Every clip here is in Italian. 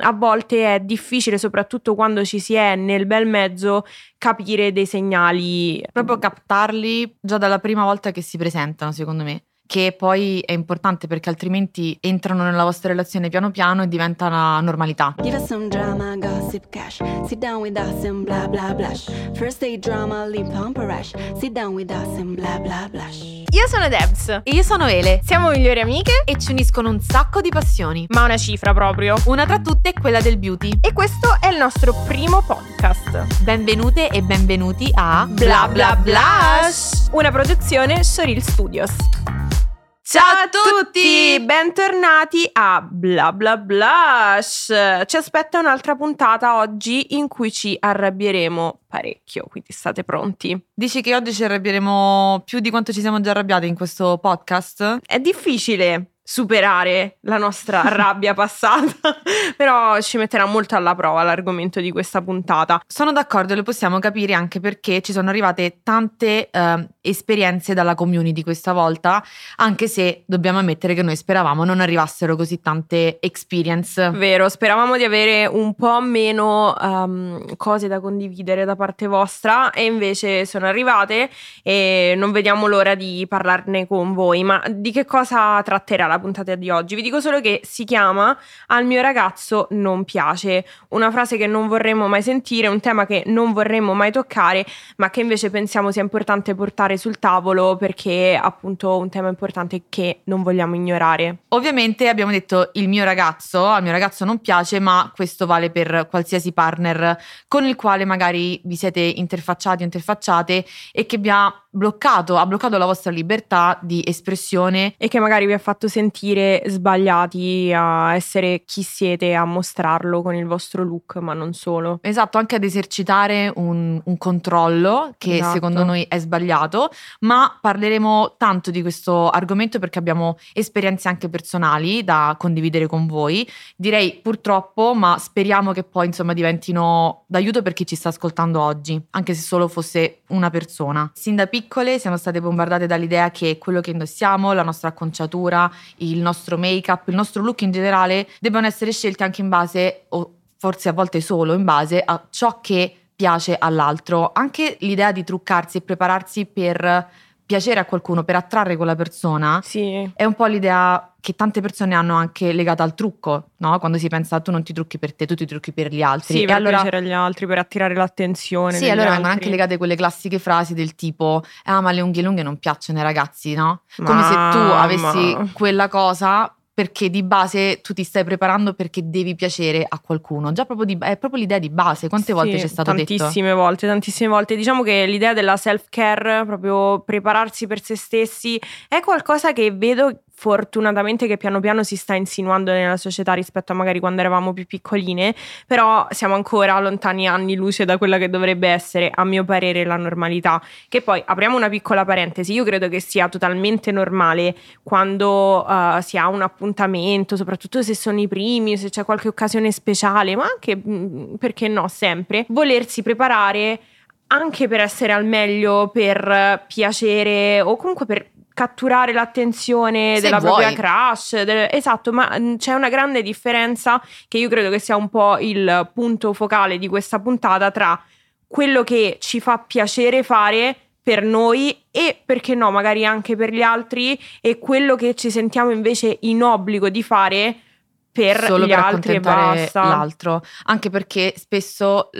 A volte è difficile, soprattutto quando ci si è nel bel mezzo, capire dei segnali. Proprio captarli già dalla prima volta che si presentano, secondo me che poi è importante perché altrimenti entrano nella vostra relazione piano piano e diventa una normalità. Give us some drama, gossip, cash. Sit down with us and blah blah blush. First day drama, lip pump rush. Sit down with us and blah blah blush. Io sono Debs. E io sono Ele. Siamo migliori amiche e ci uniscono un sacco di passioni. Ma una cifra proprio. Una tra tutte è quella del beauty. E questo è il nostro primo podcast. Benvenute e benvenuti a Bla Bla Blush, una produzione Soril Studios. Ciao a tutti, bentornati a Bla Bla Blush. Ci aspetta un'altra puntata oggi in cui ci arrabbieremo parecchio, quindi state pronti. Dici che oggi ci arrabbieremo più di quanto ci siamo già arrabbiati in questo podcast? È difficile superare la nostra rabbia passata, però ci metterà molto alla prova l'argomento di questa puntata. Sono d'accordo, lo possiamo capire anche perché ci sono arrivate tante eh, esperienze dalla community questa volta, anche se dobbiamo ammettere che noi speravamo non arrivassero così tante experience. Vero, speravamo di avere un po' meno um, cose da condividere da parte vostra e invece sono arrivate e non vediamo l'ora di parlarne con voi, ma di che cosa tratterà la puntata di oggi. Vi dico solo che si chiama Al mio ragazzo non piace, una frase che non vorremmo mai sentire, un tema che non vorremmo mai toccare, ma che invece pensiamo sia importante portare sul tavolo perché è appunto un tema importante che non vogliamo ignorare. Ovviamente abbiamo detto il mio ragazzo, al mio ragazzo non piace, ma questo vale per qualsiasi partner con il quale magari vi siete interfacciati o interfacciate e che vi ha bloccato, ha bloccato la vostra libertà di espressione e che magari vi ha fatto sentire sbagliati a essere chi siete, a mostrarlo con il vostro look, ma non solo. Esatto, anche ad esercitare un, un controllo che esatto. secondo noi è sbagliato, ma parleremo tanto di questo argomento perché abbiamo esperienze anche personali da condividere con voi. Direi purtroppo, ma speriamo che poi insomma diventino d'aiuto per chi ci sta ascoltando oggi, anche se solo fosse una persona. Sin da piccolo piccole siamo state bombardate dall'idea che quello che indossiamo, la nostra acconciatura, il nostro make-up, il nostro look in generale debbano essere scelti anche in base, o forse a volte solo in base, a ciò che piace all'altro. Anche l'idea di truccarsi e prepararsi per piacere a qualcuno, per attrarre quella persona, sì. è un po' l'idea che tante persone hanno anche legata al trucco, no? Quando si pensa tu non ti trucchi per te, tu ti trucchi per gli altri. Sì, per allora, piacere agli altri, per attirare l'attenzione. Sì, allora vengono anche legate quelle classiche frasi del tipo ah ma le unghie lunghe non piacciono ai ragazzi, no? Come se tu avessi quella cosa perché di base tu ti stai preparando perché devi piacere a qualcuno. Già proprio di, è proprio l'idea di base. Quante sì, volte c'è stato tantissime detto? Tantissime volte, tantissime volte. Diciamo che l'idea della self-care, proprio prepararsi per se stessi, è qualcosa che vedo fortunatamente che piano piano si sta insinuando nella società rispetto a magari quando eravamo più piccoline, però siamo ancora lontani anni luce da quella che dovrebbe essere, a mio parere, la normalità. Che poi apriamo una piccola parentesi, io credo che sia totalmente normale quando uh, si ha un appuntamento, soprattutto se sono i primi, se c'è qualche occasione speciale, ma anche mm, perché no, sempre, volersi preparare anche per essere al meglio, per piacere o comunque per catturare l'attenzione Se della vuoi. propria crush. Del, esatto, ma mm, c'è una grande differenza che io credo che sia un po' il punto focale di questa puntata tra quello che ci fa piacere fare per noi e perché no, magari anche per gli altri e quello che ci sentiamo invece in obbligo di fare per solo per altri e basta. l'altro. Anche perché spesso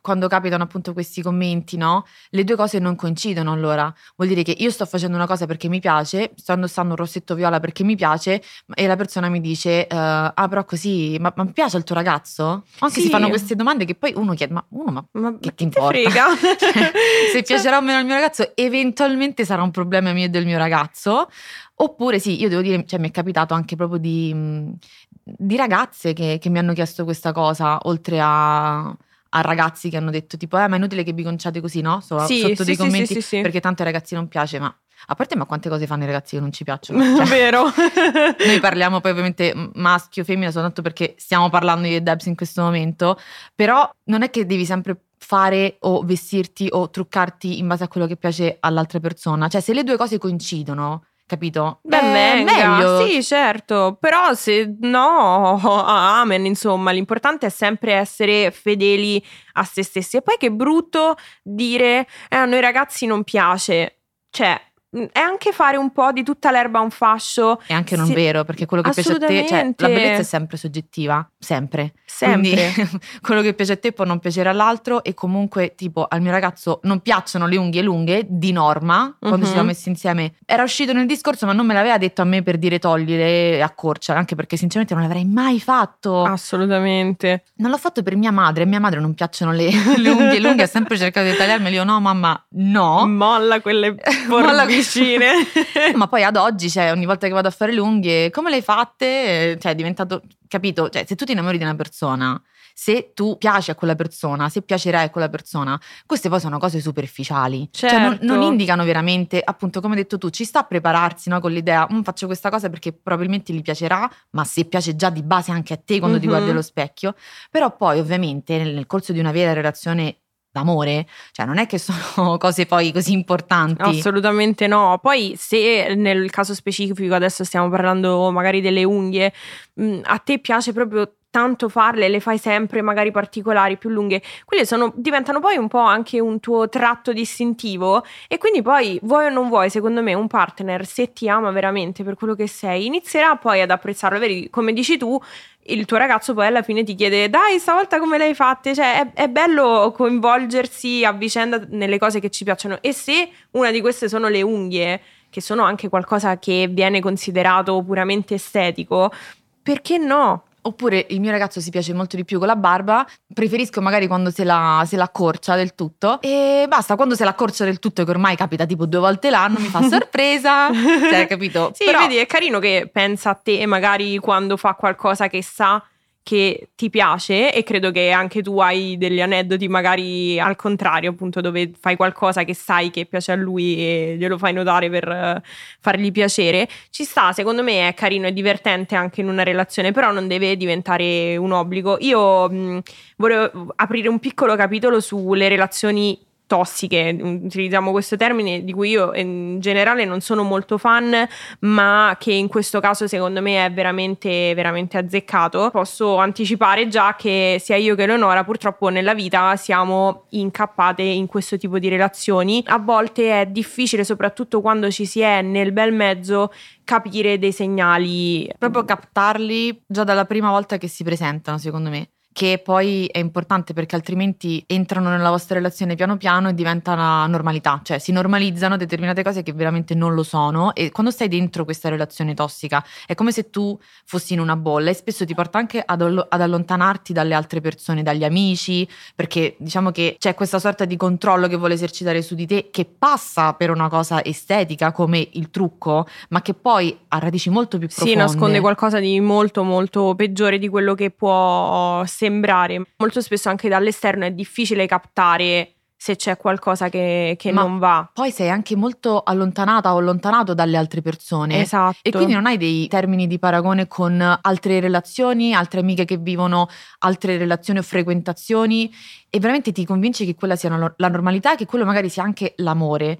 quando capitano appunto questi commenti, no? Le due cose non coincidono allora. Vuol dire che io sto facendo una cosa perché mi piace, sto indossando un rossetto viola perché mi piace e la persona mi dice uh, "Ah, però così, ma, ma piace al tuo ragazzo?". Anche sì. si fanno queste domande che poi uno chiede "Ma uno ma, ma che ti importa?". Frega? cioè, se piacerà o meno al mio ragazzo, eventualmente sarà un problema mio e del mio ragazzo. Oppure sì, io devo dire, cioè mi è capitato anche proprio di, di ragazze che, che, mi hanno chiesto questa cosa, oltre a, a, ragazzi che hanno detto tipo, eh ma è inutile che vi conciate così, no? So, sì, sotto sì, dei sì, commenti, sì, perché tanto ai ragazzi non piace, ma a parte ma quante cose fanno i ragazzi che non ci piacciono? Cioè, Vero. noi parliamo poi ovviamente maschio, femmina, soltanto perché stiamo parlando di Debs in questo momento, però non è che devi sempre fare o vestirti o truccarti in base a quello che piace all'altra persona, cioè se le due cose coincidono capito? Ben eh, meglio. Sì, certo, però se no, amen, insomma, l'importante è sempre essere fedeli a se stessi. E poi che brutto dire, eh, a noi ragazzi non piace. Cioè, è anche fare un po' di tutta l'erba un fascio. È anche non sì, vero, perché quello che piace a te, cioè la bellezza è sempre soggettiva, sempre. Sempre. Quindi, quello che piace a te può non piacere all'altro e comunque tipo al mio ragazzo non piacciono le unghie lunghe di norma, quando uh-huh. ci siamo messi insieme. Era uscito nel discorso, ma non me l'aveva detto a me per dire togliere accorcia, anche perché sinceramente non l'avrei mai fatto. Assolutamente. Non l'ho fatto per mia madre, a mia madre non piacciono le, le unghie lunghe, ha sempre cercato di tagliarmeli, io no mamma, no. Molla quelle Molla vicine. Ma poi ad oggi, cioè, ogni volta che vado a fare le unghie, come le hai fatte? Cioè, è diventato, capito? Cioè, se tu ti innamori di una persona, se tu piaci a quella persona, se piacerai a quella persona, queste poi sono cose superficiali. Certo. Cioè, non, non, certo. indicano veramente, appunto, come hai detto tu, ci sta a prepararsi no, con l'idea, mm, faccio questa cosa perché probabilmente gli piacerà, ma se piace già di base anche a te quando mm-hmm. ti guardi allo specchio. Però poi, ovviamente, nel, nel corso di una vera relazione d'amore, cioè non è che sono cose poi così importanti. Assolutamente no. Poi se nel caso specifico adesso stiamo parlando magari delle unghie, mh, a te piace proprio tanto farle, le fai sempre magari particolari, più lunghe, quelle sono, diventano poi un po' anche un tuo tratto distintivo e quindi poi vuoi o non vuoi, secondo me un partner se ti ama veramente per quello che sei, inizierà poi ad apprezzarlo, vedi, come dici tu, il tuo ragazzo poi alla fine ti chiede dai stavolta come le hai fatte? Cioè è, è, bello coinvolgersi a vicenda nelle cose che ci piacciono e se una di queste sono le unghie che sono anche qualcosa che viene considerato puramente estetico perché no? Oppure il mio ragazzo si piace molto di più con la barba, preferisco magari quando se la, se la accorcia del tutto e basta, quando se la accorcia del tutto che ormai capita tipo due volte l'anno mi fa sorpresa, cioè capito? Sì, Però... vedi, è carino che pensa a te magari quando fa qualcosa che sa che ti piace e credo che anche tu hai degli aneddoti magari al contrario, appunto dove fai qualcosa che sai che piace a lui e glielo fai notare per uh, fargli piacere. Ci sta, secondo me è carino e divertente anche in una relazione, però non deve diventare un obbligo. Io mh, volevo aprire un piccolo capitolo sulle relazioni tossiche, utilizziamo questo termine di cui io in generale non sono molto fan, ma che in questo caso secondo me è veramente, veramente azzeccato. Posso anticipare già che sia io che Leonora purtroppo nella vita siamo incappate in questo tipo di relazioni. A volte è difficile, soprattutto quando ci si è nel bel mezzo, capire dei segnali. Proprio captarli già dalla prima volta che si presentano, secondo me che poi è importante perché altrimenti entrano nella vostra relazione piano piano e diventa una normalità, cioè si normalizzano determinate cose che veramente non lo sono e quando stai dentro questa relazione tossica è come se tu fossi in una bolla e spesso ti porta anche ad, ad allontanarti dalle altre persone, dagli amici, perché diciamo che c'è questa sorta di controllo che vuole esercitare su di te che passa per una cosa estetica come il trucco, ma che poi ha radici molto più profonde. Sì, nasconde qualcosa di molto molto peggiore di quello che può sembrare sembrare. Molto spesso anche dall'esterno è difficile captare se c'è qualcosa che, che non va. Poi sei anche molto allontanata o allontanato dalle altre persone. Esatto. E quindi non hai dei termini di paragone con altre relazioni, altre amiche che vivono altre relazioni o frequentazioni e veramente ti convinci che quella sia la normalità e che quello magari sia anche l'amore.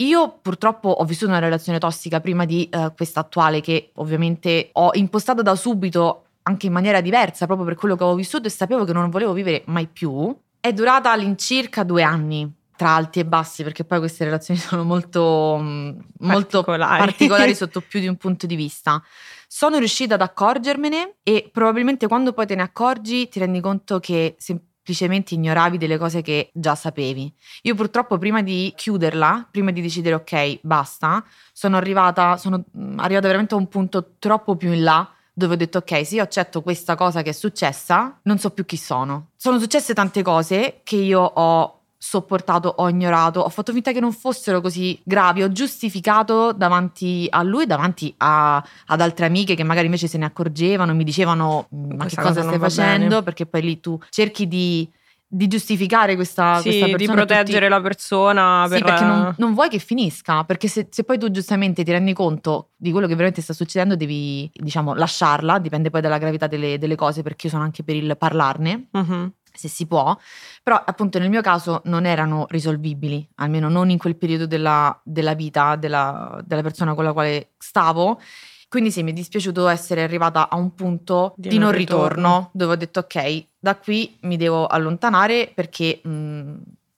Io purtroppo ho vissuto una relazione tossica prima di uh, questa attuale che ovviamente ho impostato da subito anche in maniera diversa proprio per quello che avevo vissuto e sapevo che non volevo vivere mai più. È durata all'incirca due anni tra alti e bassi perché poi queste relazioni sono molto, mm, molto particolari. particolari sotto più di un punto di vista. Sono riuscita ad accorgermene e probabilmente quando poi te ne accorgi ti rendi conto che semplicemente ignoravi delle cose che già sapevi. Io purtroppo prima di chiuderla, prima di decidere ok, basta, sono arrivata, sono mm, arrivata veramente a un punto troppo più in là dove ho detto ok, se io accetto questa cosa che è successa, non so più chi sono. Sono successe tante cose che io ho sopportato, ho ignorato, ho fatto finta che non fossero così gravi, ho giustificato davanti a lui, davanti a, ad altre amiche che magari invece se ne accorgevano, mi dicevano ma Questa che cosa stai facendo, bene. perché poi lì tu cerchi di di giustificare questa, sì, questa persona. di proteggere tutti... la persona. Per... Sì, perché non, non, vuoi che finisca, perché se, se, poi tu giustamente ti rendi conto di quello che veramente sta succedendo, devi, diciamo, lasciarla, dipende poi dalla gravità delle, delle cose, perché io sono anche per il parlarne. Uh-huh. se si può, però appunto nel mio caso non erano risolvibili, almeno non in quel periodo della, della vita della, della, persona con la quale stavo. Quindi sì, mi è dispiaciuto essere arrivata a un punto di, di non, ritorno, ritorno, dove ho detto ok, da qui mi devo allontanare perché mh,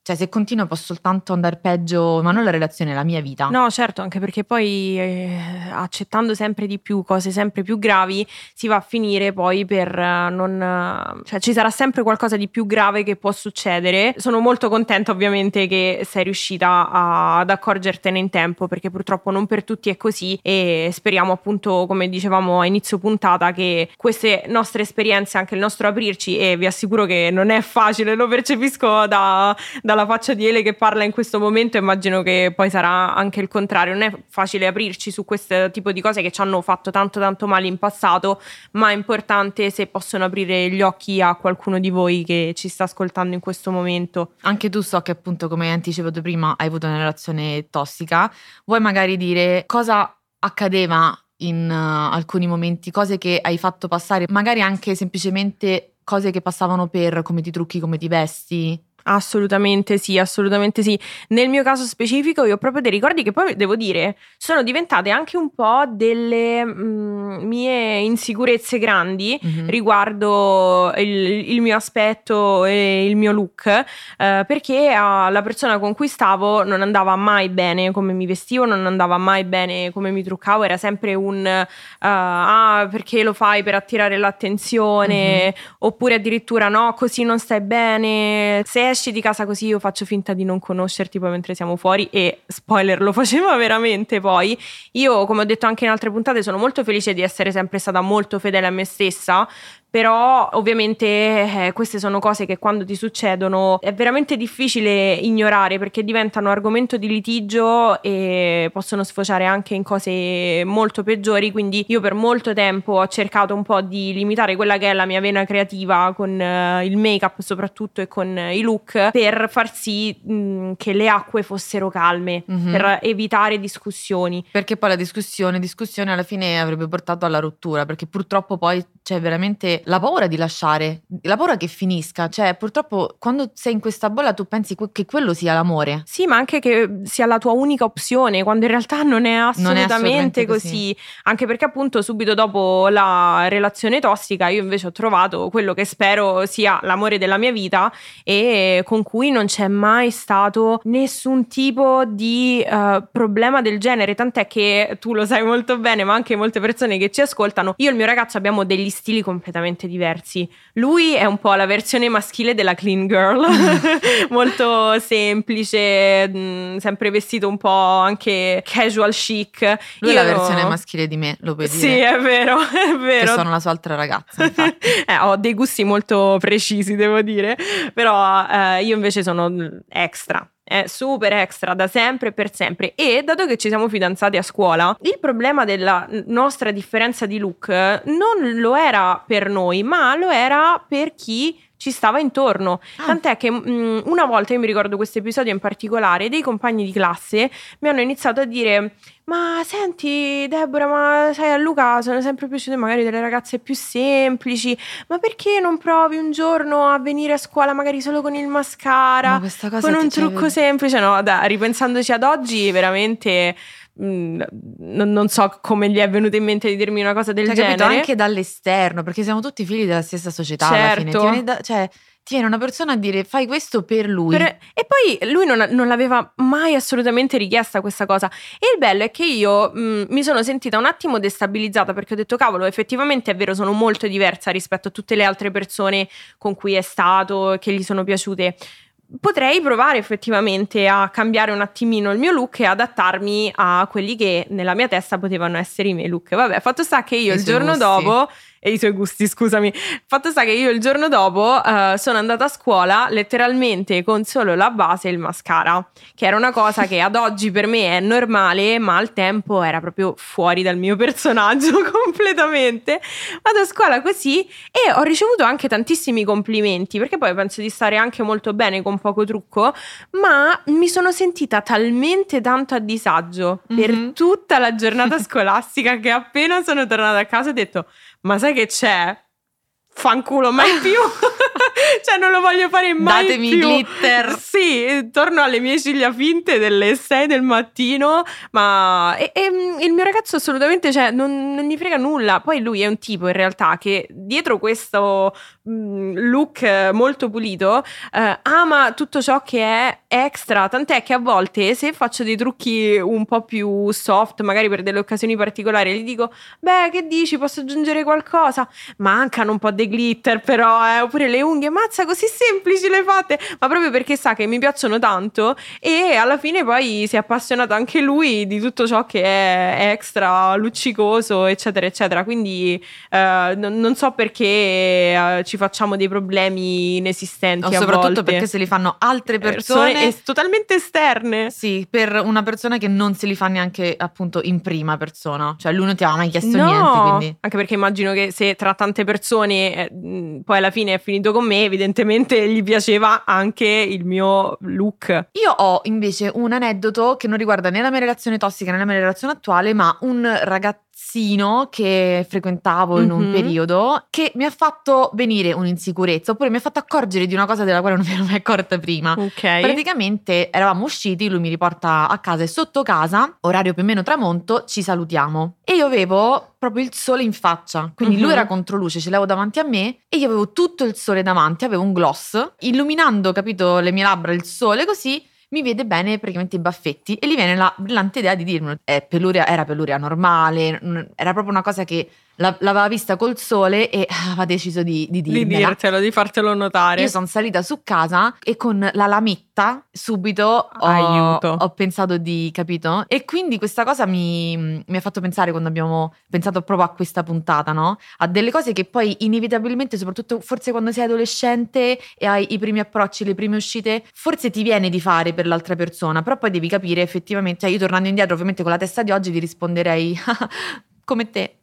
cioè, se continuo posso soltanto andare peggio, ma non la relazione, la mia vita. No, certo, anche perché poi eh, accettando sempre di più cose sempre più gravi, si va a finire poi per uh, non. cioè, ci sarà sempre qualcosa di più grave che può succedere. Sono molto contenta, ovviamente, che sei riuscita a, ad accorgertene in tempo, perché purtroppo non per tutti è così. E speriamo, appunto, come dicevamo a inizio puntata, che queste nostre esperienze, anche il nostro aprirci, e vi assicuro che non è facile, lo percepisco da, da dalla faccia di Ele che parla in questo momento, immagino che poi sarà anche il contrario. Non è facile aprirci su questo tipo di cose che ci hanno fatto tanto tanto male in passato, ma è importante se possono aprire gli occhi a qualcuno di voi che ci sta ascoltando in questo momento. Anche tu so che appunto, come anticipato prima, hai avuto una relazione tossica. Vuoi magari dire cosa accadeva in uh, alcuni momenti, cose che hai fatto passare, magari anche semplicemente cose che passavano per come ti trucchi, come ti vesti? Assolutamente sì, assolutamente sì. Nel mio caso specifico io ho proprio dei ricordi che poi devo dire sono diventate anche un po' delle mh, mm, mie insicurezze grandi mm-hmm. riguardo il, il, mio aspetto e il mio look, eh, perché uh, la persona con cui stavo non andava mai bene come mi vestivo, non andava mai bene come mi truccavo, era sempre un uh, ah perché lo fai per attirare l'attenzione, mm-hmm. oppure addirittura no, così non stai bene. Se esci di casa così io faccio finta di non conoscerti poi mentre siamo fuori e spoiler lo faceva veramente poi. Io come ho detto anche in altre puntate sono molto felice di essere sempre stata molto fedele a me stessa però ovviamente eh, queste sono cose che quando ti succedono è veramente difficile ignorare perché diventano argomento di litigio e possono sfociare anche in cose molto peggiori, quindi io per molto tempo ho cercato un po' di limitare quella che è la mia vena creativa con uh, il make up soprattutto e con uh, i look per far sì mh, che le acque fossero calme, mm-hmm. per evitare discussioni. Perché poi la discussione, discussione alla fine avrebbe portato alla rottura perché purtroppo poi c'è veramente la paura di lasciare, la paura che finisca. Cioè, purtroppo quando sei in questa bolla tu pensi che quello sia l'amore. Sì, ma anche che sia la tua unica opzione, quando in realtà non è assolutamente, non è assolutamente così. così. Anche perché appunto subito dopo la relazione tossica io invece ho trovato quello che spero sia l'amore della mia vita e con cui non c'è mai stato nessun tipo di uh, problema del genere, tant'è che tu lo sai molto bene, ma anche molte persone che ci ascoltano, io e il mio ragazzo abbiamo degli stili completamente diversi. Lui è un po' la versione maschile della clean girl, molto semplice, mh, mm, sempre vestito un po' anche casual chic. Lui Io... è la versione maschile di me, lo puoi dire. Sì, è vero, è vero. Che sono la sua altra ragazza. eh, ho dei gusti molto precisi, devo dire, però eh, io invece sono extra è super extra da sempre e per sempre e dato che ci siamo fidanzati a scuola il problema della nostra differenza di look non lo era per noi ma lo era per chi ci stava intorno. Ah. Tant'è che mh, mm, una volta, io mi ricordo questo episodio in particolare, dei compagni di classe mi hanno iniziato a dire ma senti Deborah, ma sai a Luca sono sempre piaciute magari delle ragazze più semplici, ma perché non provi un giorno a venire a scuola magari solo con il mascara, con un trucco semplice? No, da, ripensandoci ad oggi veramente Mm, non, non, so come gli è venuto in mente di dirmi una cosa del cioè, genere. Capito? Anche dall'esterno, perché siamo tutti figli della stessa società certo. alla fine. Ti viene, da, cioè, ti viene una persona a dire fai questo per lui. Per, e poi lui non, non, l'aveva mai assolutamente richiesta questa cosa. E il bello è che io mh, mm, mi sono sentita un attimo destabilizzata perché ho detto cavolo, effettivamente è vero, sono molto diversa rispetto a tutte le altre persone con cui è stato, che gli sono piaciute potrei provare effettivamente a cambiare un attimino il mio look e adattarmi a quelli che nella mia testa potevano essere i miei look. Vabbè, fatto sta che io I il giorno gusti. dopo e i suoi gusti, scusami. Fatto sta che io il giorno dopo uh, sono andata a scuola letteralmente con solo la base e il mascara, che era una cosa che ad oggi per me è normale, ma al tempo era proprio fuori dal mio personaggio completamente. Vado a scuola così e ho ricevuto anche tantissimi complimenti, perché poi penso di stare anche molto bene con poco trucco, ma mi sono sentita talmente tanto a disagio mm-hmm. per tutta la giornata scolastica che appena sono tornata a casa ho detto ma sai che c'è? Fanculo mai più. cioè non lo voglio fare mai Datemi più. glitter. Sì, torno alle mie ciglia finte delle 6 del mattino, ma e, e, mm, il mio ragazzo assolutamente cioè, non, non, gli frega nulla. Poi lui è un tipo in realtà che dietro questo mm, look molto pulito eh, ama tutto ciò che è extra, tant'è che a volte se faccio dei trucchi un po' più soft, magari per delle occasioni particolari, gli dico, beh, che dici, posso aggiungere qualcosa? Mancano un po' dei glitter però, eh, oppure le unghie, mazza così semplici le fate, ma proprio perché sa che mi piacciono tanto e alla fine poi si è appassionato anche lui di tutto ciò che è extra, luccicoso, eccetera, eccetera. Quindi eh, non, non, so perché eh, ci facciamo dei problemi inesistenti. No, soprattutto perché se li fanno altre persone, persone totalmente esterne. Sì, per una persona che non se li fa neanche appunto in prima persona, cioè lui non ti aveva mai chiesto no, niente. Quindi. Anche perché immagino che se tra tante persone eh, poi alla fine è finito con me, evidentemente gli piaceva anche il mio look. Io ho invece un aneddoto che non riguarda né la mia relazione tossica né la mia relazione attuale, ma un ragazzo che frequentavo in un mm-hmm. periodo che mi ha fatto venire un'insicurezza oppure mi ha fatto accorgere di una cosa della quale non mi ero mai accorta prima. Ok. Praticamente eravamo usciti, lui mi riporta a casa e sotto casa, orario più o meno tramonto, ci salutiamo. E io avevo proprio il sole in faccia, quindi mm-hmm. lui era contro luce, ce l'avevo davanti a me e io avevo tutto il sole davanti, avevo un gloss, illuminando, capito, le mie labbra, il sole così mi vede bene praticamente i baffetti e gli viene la brillante idea di dirmi eh, peluria, era peluria normale, era proprio una cosa che l'aveva vista col sole e aveva deciso di, di dirmela. Di dirtelo, di fartelo notare. Io sono salita su casa e con la lametta subito ho, ho, pensato di, capito? E quindi questa cosa mi, mi, ha fatto pensare quando abbiamo pensato proprio a questa puntata, no? A delle cose che poi inevitabilmente, soprattutto forse quando sei adolescente e hai i primi approcci, le prime uscite, forse ti viene di fare per l'altra persona, però poi devi capire effettivamente, cioè io tornando indietro ovviamente con la testa di oggi vi risponderei come te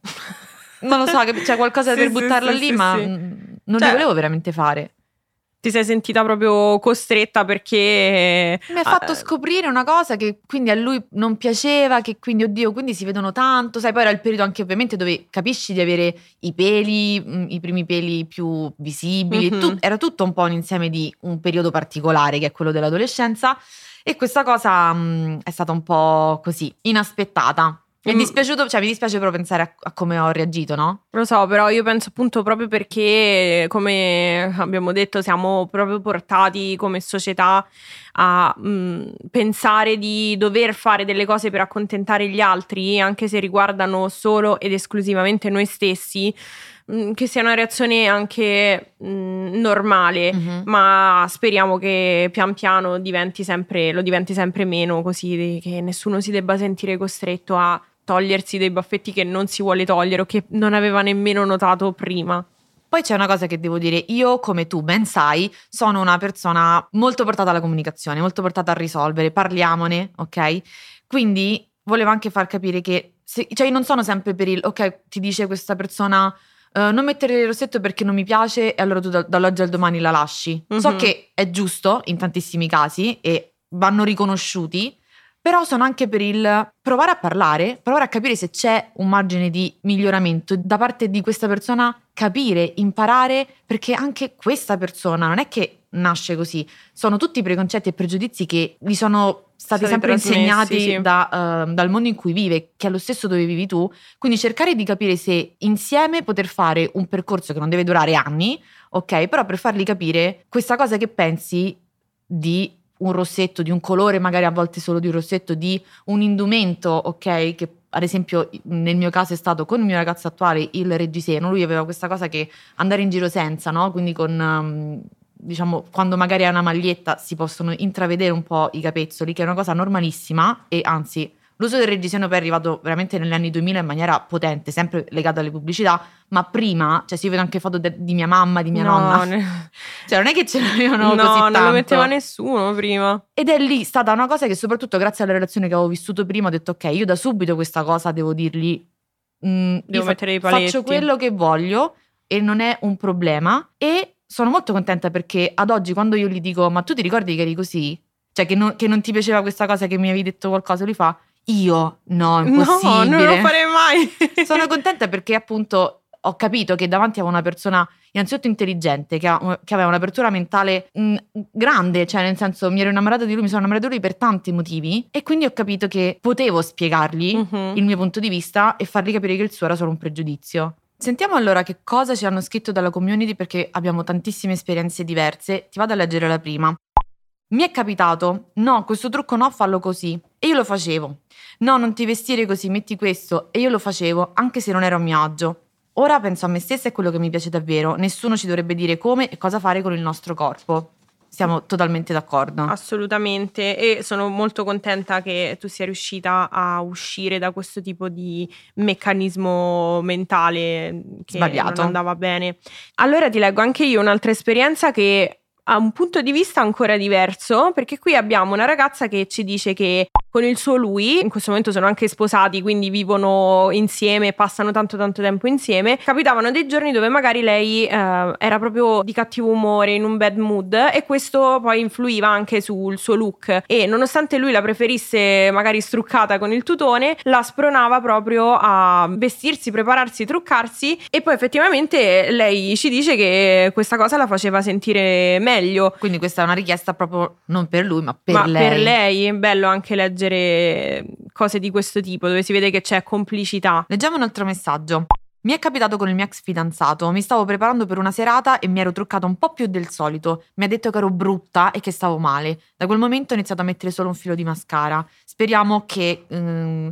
non lo so, c'è qualcosa sì, per buttarla sì, lì, sì, ma non cioè, li volevo veramente fare. Ti sei sentita proprio costretta perché mi ha fatto uh, scoprire una cosa che quindi a lui non piaceva, che quindi oddio, quindi si vedono tanto, sai, poi era il periodo anche ovviamente dove capisci di avere i peli, mm, i primi peli più visibili, mm-hmm. tu, era tutto un po' un insieme di un periodo particolare che è quello dell'adolescenza e questa cosa mh, mm, è stata un po' così, inaspettata. Mi è mm. dispiaciuto, cioè mi dispiace però pensare a, a, come ho reagito, no? Lo so, però io penso appunto proprio perché, come abbiamo detto, siamo proprio portati come società a mh, mm, pensare di dover fare delle cose per accontentare gli altri, anche se riguardano solo ed esclusivamente noi stessi mm, che sia una reazione anche mh, normale, mm-hmm. ma speriamo che pian piano diventi sempre, lo diventi sempre meno, così che nessuno si debba sentire costretto a togliersi dei baffetti che non si vuole togliere o che non aveva nemmeno notato prima. Poi c'è una cosa che devo dire, io come tu ben sai, sono una persona molto portata alla comunicazione, molto portata a risolvere, parliamone, ok? Quindi volevo anche far capire che, se, cioè io non sono sempre per il, ok, ti dice questa persona uh, non mettere il rossetto perché non mi piace e allora tu da, dall'oggi al domani la lasci. Mm-hmm. So mhm. che è giusto in tantissimi casi e vanno riconosciuti, però sono anche per il provare a parlare, provare a capire se c'è un margine di miglioramento da parte di questa persona, capire, imparare, perché anche questa persona non è che nasce così, sono tutti preconcetti e pregiudizi che gli sono stati sempre insegnati sì. da, uh, dal mondo in cui vive, che è lo stesso dove vivi tu, quindi cercare di capire se insieme poter fare un percorso che non deve durare anni, ok, però per fargli capire questa cosa che pensi di un rossetto di un colore, magari a volte solo di un rossetto, di un indumento, ok? Che ad esempio nel mio caso è stato con il mio ragazzo attuale il reggiseno, lui aveva questa cosa che andare in giro senza, no? Quindi con... Um, diciamo, quando magari ha una maglietta si possono intravedere un po' i capezzoli, che è una cosa normalissima e anzi L'uso del reggiseno poi è arrivato veramente negli anni 2000 in maniera potente, sempre legato alle pubblicità, ma prima, cioè si vedono anche foto de- di mia mamma, di mia no, nonna. Ne... Cioè non è che ce l'avevano no, così tanto. non lo metteva nessuno prima. Ed è lì stata una cosa che soprattutto grazie alla relazione che avevo vissuto prima ho detto ok, io da subito questa cosa devo dirgli mm, devo mettere i paletti. Faccio quello che voglio e non è un problema e sono molto contenta perché ad oggi quando io gli dico ma tu ti ricordi che eri così? Cioè che non, che non ti piaceva questa cosa che mi avevi detto qualcosa, lui fa io no, impossibile. No, non lo farei mai. Sono contenta perché appunto ho capito che davanti a una persona innanzitutto intelligente, che, ha, che aveva un'apertura mentale mh, mm, grande, cioè nel senso mi ero innamorata di lui, mi sono innamorata di lui per tanti motivi e quindi ho capito che potevo spiegargli uh-huh. il mio punto di vista e fargli capire che il suo era solo un pregiudizio. Sentiamo allora che cosa ci hanno scritto dalla community perché abbiamo tantissime esperienze diverse. Ti vado a leggere la prima. Mi è capitato, no, questo trucco no, fallo così. E io lo facevo. No, non ti vestire così, metti questo. E io lo facevo, anche se non ero a mio agio. Ora penso a me stessa e quello che mi piace davvero. Nessuno ci dovrebbe dire come e cosa fare con il nostro corpo. Siamo totalmente d'accordo. Assolutamente e sono molto contenta che tu sia riuscita a uscire da questo tipo di meccanismo mentale che Sbagliato. non andava bene. Allora ti leggo anche io un'altra esperienza che ha un punto di vista ancora diverso, perché qui abbiamo una ragazza che ci dice che con il suo lui, in questo momento sono anche sposati, quindi vivono insieme, passano tanto tanto tempo insieme, capitavano dei giorni dove magari lei eh, era proprio di cattivo umore, in un bad mood e questo poi influiva anche sul suo look e nonostante lui la preferisse magari struccata con il tutone, la spronava proprio a vestirsi, prepararsi, truccarsi e poi effettivamente lei ci dice che questa cosa la faceva sentire meglio. Quindi questa è una richiesta proprio non per lui, ma per ma lei. Per lei, bello anche leggere leggere cose di questo tipo, dove si vede che c'è complicità. Leggiamo un altro messaggio. Mi è capitato con il mio ex fidanzato, mi stavo preparando per una serata e mi ero truccata un po' più del solito. Mi ha detto che ero brutta e che stavo male. Da quel momento ho iniziato a mettere solo un filo di mascara. Speriamo che um,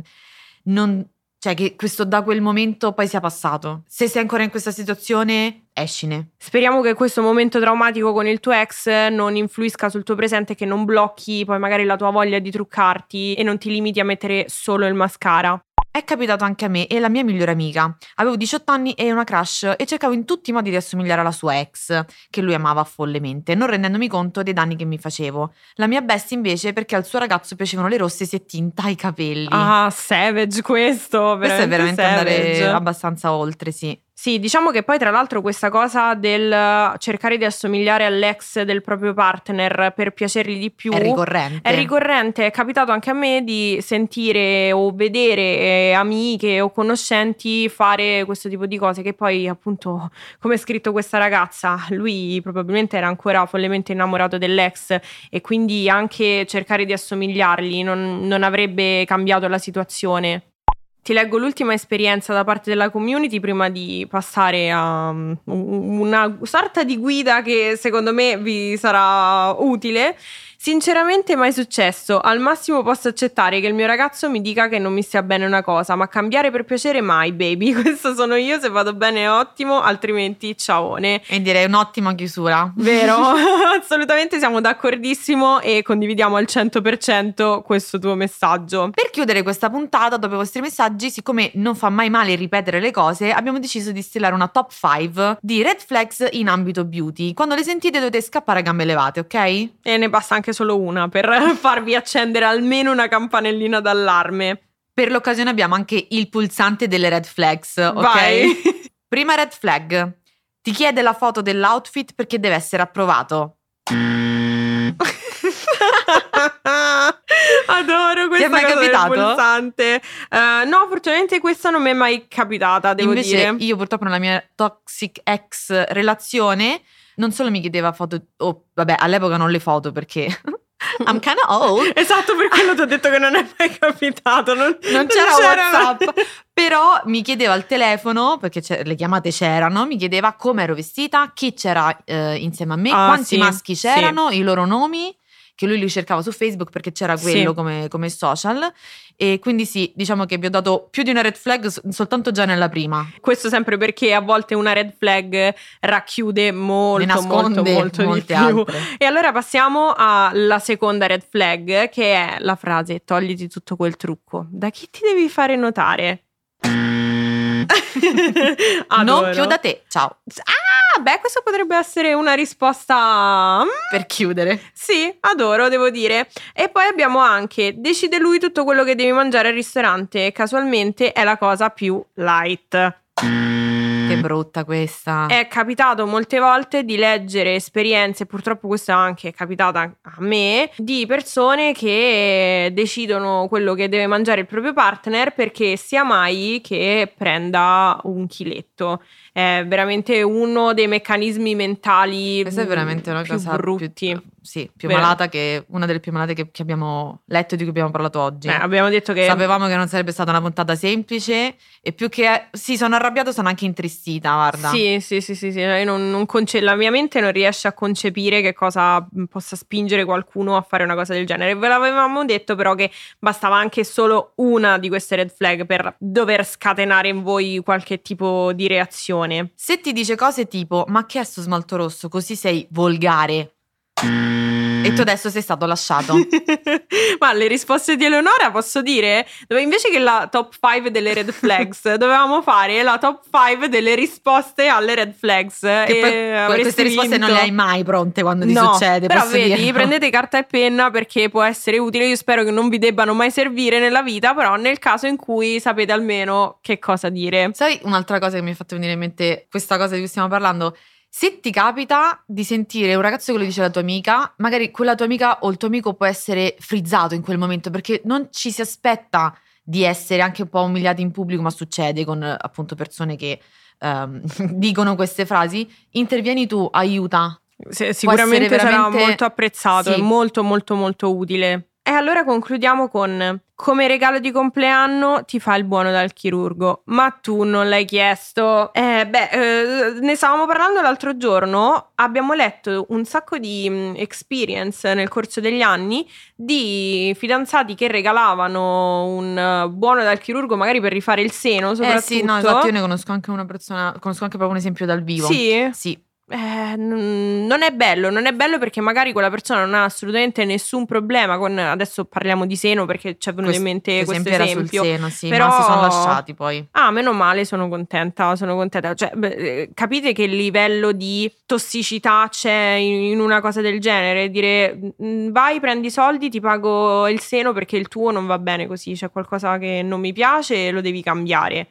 non, cioè che questo da quel momento poi sia passato. Se sei ancora in questa situazione, escine. Speriamo che questo momento traumatico con il tuo ex non influisca sul tuo presente, che non blocchi poi magari la tua voglia di truccarti e non ti limiti a mettere solo il mascara. È capitato anche a me e alla mia migliore amica. Avevo 18 anni e una crush e cercavo in tutti i modi di assomigliare alla sua ex, che lui amava follemente, non rendendomi conto dei danni che mi facevo. La mia bestia invece perché al suo ragazzo piacevano le rosse si è tinta i capelli. Ah, savage questo, Questo è veramente savage. andare abbastanza oltre, sì. Sì, diciamo che poi tra l'altro questa cosa del cercare di assomigliare all'ex del proprio partner per piacergli di più è ricorrente. È ricorrente, è capitato anche a me di sentire o vedere eh, amiche o conoscenti fare questo tipo di cose che poi appunto, come è scritto questa ragazza, lui probabilmente era ancora follemente innamorato dell'ex e quindi anche cercare di assomigliargli non, non avrebbe cambiato la situazione. Ti leggo l'ultima esperienza da parte della community prima di passare a um, una sorta di guida che secondo me vi sarà utile. Sinceramente mai successo, al massimo posso accettare che il mio ragazzo mi dica che non mi stia bene una cosa, ma cambiare per piacere mai, baby. Questo sono io, se vado bene ottimo, altrimenti ciaone. E direi un'ottima chiusura. Vero? Assolutamente siamo d'accordissimo e condividiamo al 100% questo tuo messaggio. Per chiudere questa puntata, dopo i vostri messaggi, siccome non fa mai male ripetere le cose, abbiamo deciso di stilare una top 5 di red flags in ambito beauty. Quando le sentite dovete scappare a gambe levate, ok? E ne basta anche solo una per farvi accendere almeno una campanellina d'allarme. Per l'occasione abbiamo anche il pulsante delle red flags, ok? Vai. Prima red flag. Ti chiede la foto dell'outfit perché deve essere approvato. Adoro questa Ti è mai capitato? pulsante. Uh, no, fortunatamente questa non mi è mai capitata, devo Invece dire. Io purtroppo nella mia toxic ex relazione non solo mi chiedeva foto, oh, vabbè, all'epoca non le foto perché I'm kind of old. Esatto, per quello ti ho detto che non è mai capitato. Non, non c'era, non c'era WhatsApp. Però mi chiedeva al telefono, perché le chiamate c'erano, mi chiedeva come ero vestita, chi c'era eh, insieme a me, ah, quanti sì, maschi c'erano, sì. i loro nomi che lui li cercava su Facebook perché c'era quello sì. come, come, social. E quindi sì, diciamo che vi ho dato più di una red flag soltanto già nella prima. Questo sempre perché a volte una red flag racchiude molto, molto, molto di più. Altre. E allora passiamo alla seconda red flag, che è la frase togliti tutto quel trucco. Da chi ti devi fare notare? Non più da te. Ciao. Ah, beh, questo potrebbe essere una risposta mm, per chiudere. Sì, adoro, devo dire. E poi abbiamo anche decide lui tutto quello che devi mangiare al ristorante. Casualmente è la cosa più light. Che Che brutta questa. È capitato molte volte di leggere esperienze, purtroppo questa è anche capitata a me, di persone che decidono quello che deve mangiare il proprio partner perché sia mai che prenda un chiletto è veramente uno dei meccanismi mentali Questa è veramente una cosa brutti. Più, sì, più Vero. malata che una delle più malate che, che, abbiamo letto e di cui abbiamo parlato oggi. Eh, abbiamo detto che sapevamo che non sarebbe stata una puntata semplice e più che sì, sono arrabbiato, sono anche intristita, guarda. Sì, sì, sì, sì, sì. Non, non conce- la mia mente non riesce a concepire che cosa possa spingere qualcuno a fare una cosa del genere. Ve l'avevamo detto però che bastava anche solo una di queste red flag per dover scatenare in voi qualche tipo di reazione. Se ti dice cose tipo ma che è sto smalto rosso, così sei volgare. E tu adesso sei stato lasciato. Ma le risposte di Eleonora posso dire? Dove invece che la top 5 delle red flags, dovevamo fare la top 5 delle risposte alle red flags. Che poi queste risposte non le hai mai pronte quando ti no, succede. Però vedi, dirlo. prendete carta e penna perché può essere utile. Io spero che non vi debbano mai servire nella vita, però nel caso in cui sapete almeno che cosa dire. Sai un'altra cosa che mi ha fatto venire in mente questa cosa di cui stiamo parlando? Se ti capita di sentire un ragazzo che lo dice alla tua amica, magari quella tua amica o il tuo amico può essere frizzato in quel momento perché non ci si aspetta di essere anche un po' umiliati in pubblico, ma succede con appunto persone che um, dicono queste frasi. Intervieni tu, aiuta. Sì, sicuramente sarà molto apprezzato, sì. è molto molto molto utile. E allora concludiamo con come regalo di compleanno ti fa il buono dal chirurgo, ma tu non l'hai chiesto. Eh, beh, eh, ne stavamo parlando l'altro giorno, abbiamo letto un sacco di mm, experience nel corso degli anni di fidanzati che regalavano un uh, buono dal chirurgo magari per rifare il seno, soprattutto. Eh sì, no, esatto, io ne conosco anche una persona, conosco anche proprio un esempio dal vivo. Sì? Sì. Eh, non è bello, non è bello perché magari quella persona non ha assolutamente nessun problema con adesso parliamo di seno perché ci è venuto Quest, in mente questo esempio. Seno, sì, però si sono lasciati poi. Ah, meno male, sono contenta, sono contenta. Cioè, beh, eh, capite che livello di tossicità c'è in, una cosa del genere? Dire vai, prendi i soldi, ti pago il seno perché il tuo non va bene così, c'è qualcosa che non mi piace e lo devi cambiare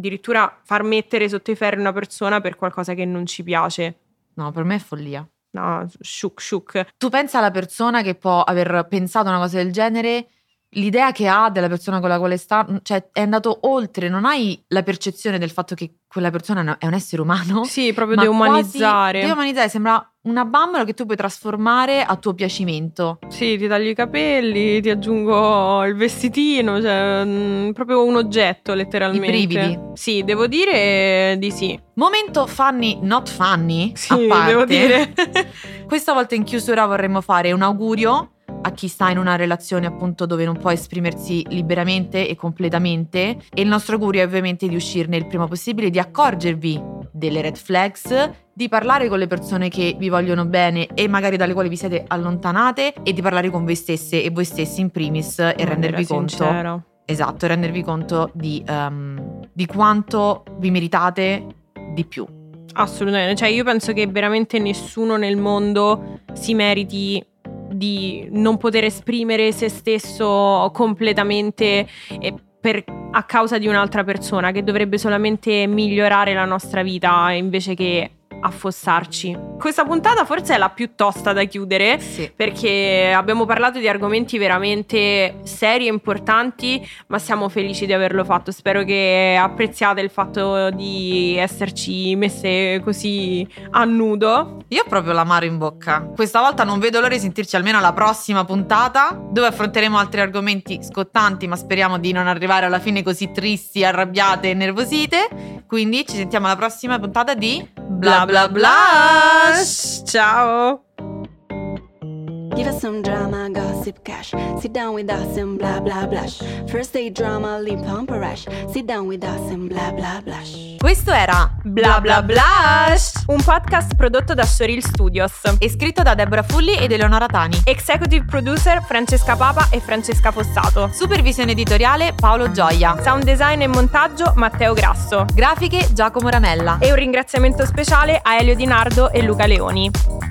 addirittura far mettere sotto i ferri una persona per qualcosa che non ci piace. No, per me è follia. No, shuk shuk. Tu pensa alla persona che può aver pensato una cosa del genere, l'idea che ha della persona con la quale sta, cioè è andato oltre, non hai la percezione del fatto che quella persona è un essere umano. Sì, proprio di umanizzare. Di umanizzare, sembra una bambola che tu puoi trasformare a tuo piacimento. Sì, ti taglio i capelli, ti aggiungo il vestitino, cioè mh, mm, proprio un oggetto letteralmente. I brividi. Sì, devo dire di sì. Momento funny, not funny. Sì, devo dire. Questa volta in chiusura vorremmo fare un augurio a chi sta in una relazione appunto dove non può esprimersi liberamente e completamente e il nostro augurio è ovviamente di uscirne il prima possibile, di accorgervi delle red flags, di parlare con le persone che vi vogliono bene e magari dalle quali vi siete allontanate e di parlare con voi stesse e voi stessi in primis e non rendervi conto sincero. Esatto, rendervi conto di, um, di quanto vi meritate di più. Assolutamente, cioè io penso che veramente nessuno nel mondo si meriti di non poter esprimere se stesso completamente per, a causa di un'altra persona che dovrebbe solamente migliorare la nostra vita invece che affossarci. Questa puntata forse è la più tosta da chiudere sì. perché abbiamo parlato di argomenti veramente seri e importanti, ma siamo felici di averlo fatto. Spero che apprezziate il fatto di esserci messe così a nudo. Io ho proprio l'amaro in bocca. Questa volta non vedo l'ora di sentirci almeno alla prossima puntata dove affronteremo altri argomenti scottanti, ma speriamo di non arrivare alla fine così tristi, arrabbiate e nervosite. Quindi ci sentiamo alla prossima puntata di Bla bla bla. Ciao. Give us some drama, gossip, cash. Sit down with us and blah blah blush. First day drama, lip pump rush. Sit down with us and blah blah blush. Questo era Bla Bla Blush, un podcast prodotto da Soril Studios e scritto da Deborah Fulli ed Eleonora Tani. Executive producer Francesca Papa e Francesca Fossato. Supervisione editoriale Paolo Gioia. Sound design e montaggio Matteo Grasso. Grafiche Giacomo Ramella. E un ringraziamento speciale a Elio Di Nardo e Luca Leoni.